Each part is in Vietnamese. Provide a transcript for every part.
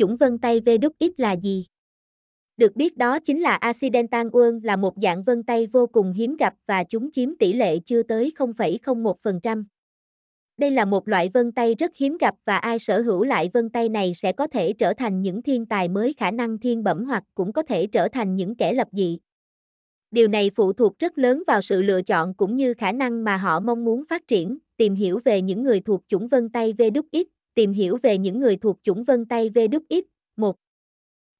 Chủng vân tay VWX là gì? Được biết đó chính là Accidental Worm là một dạng vân tay vô cùng hiếm gặp và chúng chiếm tỷ lệ chưa tới 0,01%. Đây là một loại vân tay rất hiếm gặp và ai sở hữu lại vân tay này sẽ có thể trở thành những thiên tài mới khả năng thiên bẩm hoặc cũng có thể trở thành những kẻ lập dị. Điều này phụ thuộc rất lớn vào sự lựa chọn cũng như khả năng mà họ mong muốn phát triển, tìm hiểu về những người thuộc chủng vân tay VWX, tìm hiểu về những người thuộc chủng vân tay VWX. 1.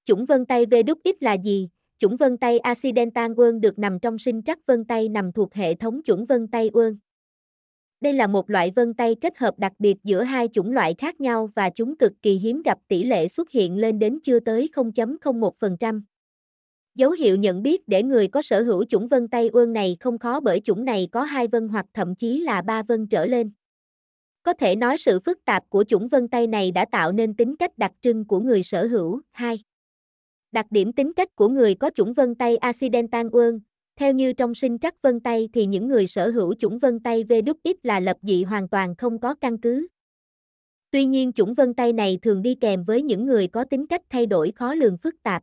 Chủng vân tay VWX là gì? Chủng vân tay Accidental quân được nằm trong sinh trắc vân tay nằm thuộc hệ thống chuẩn vân tay quân Đây là một loại vân tay kết hợp đặc biệt giữa hai chủng loại khác nhau và chúng cực kỳ hiếm gặp, tỷ lệ xuất hiện lên đến chưa tới 0.01%. Dấu hiệu nhận biết để người có sở hữu chủng vân tay ương này không khó bởi chủng này có hai vân hoặc thậm chí là ba vân trở lên. Có thể nói sự phức tạp của chủng vân tay này đã tạo nên tính cách đặc trưng của người sở hữu. 2. Đặc điểm tính cách của người có chủng vân tay accidental ương, theo như trong sinh trắc vân tay thì những người sở hữu chủng vân tay VWX là lập dị hoàn toàn không có căn cứ. Tuy nhiên chủng vân tay này thường đi kèm với những người có tính cách thay đổi khó lường phức tạp.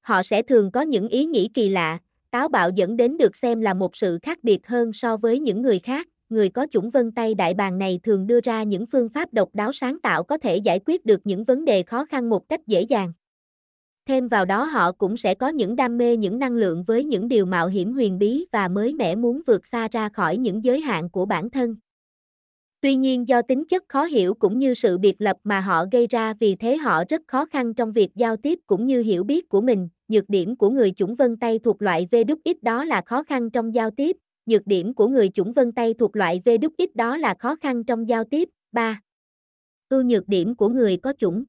Họ sẽ thường có những ý nghĩ kỳ lạ, táo bạo dẫn đến được xem là một sự khác biệt hơn so với những người khác. Người có chủng vân tay đại bàng này thường đưa ra những phương pháp độc đáo sáng tạo có thể giải quyết được những vấn đề khó khăn một cách dễ dàng. Thêm vào đó họ cũng sẽ có những đam mê những năng lượng với những điều mạo hiểm huyền bí và mới mẻ muốn vượt xa ra khỏi những giới hạn của bản thân. Tuy nhiên do tính chất khó hiểu cũng như sự biệt lập mà họ gây ra vì thế họ rất khó khăn trong việc giao tiếp cũng như hiểu biết của mình. Nhược điểm của người chủng vân tay thuộc loại VWX đó là khó khăn trong giao tiếp. Nhược điểm của người chủng vân tay thuộc loại V đúc ít đó là khó khăn trong giao tiếp. 3. Ưu nhược điểm của người có chủng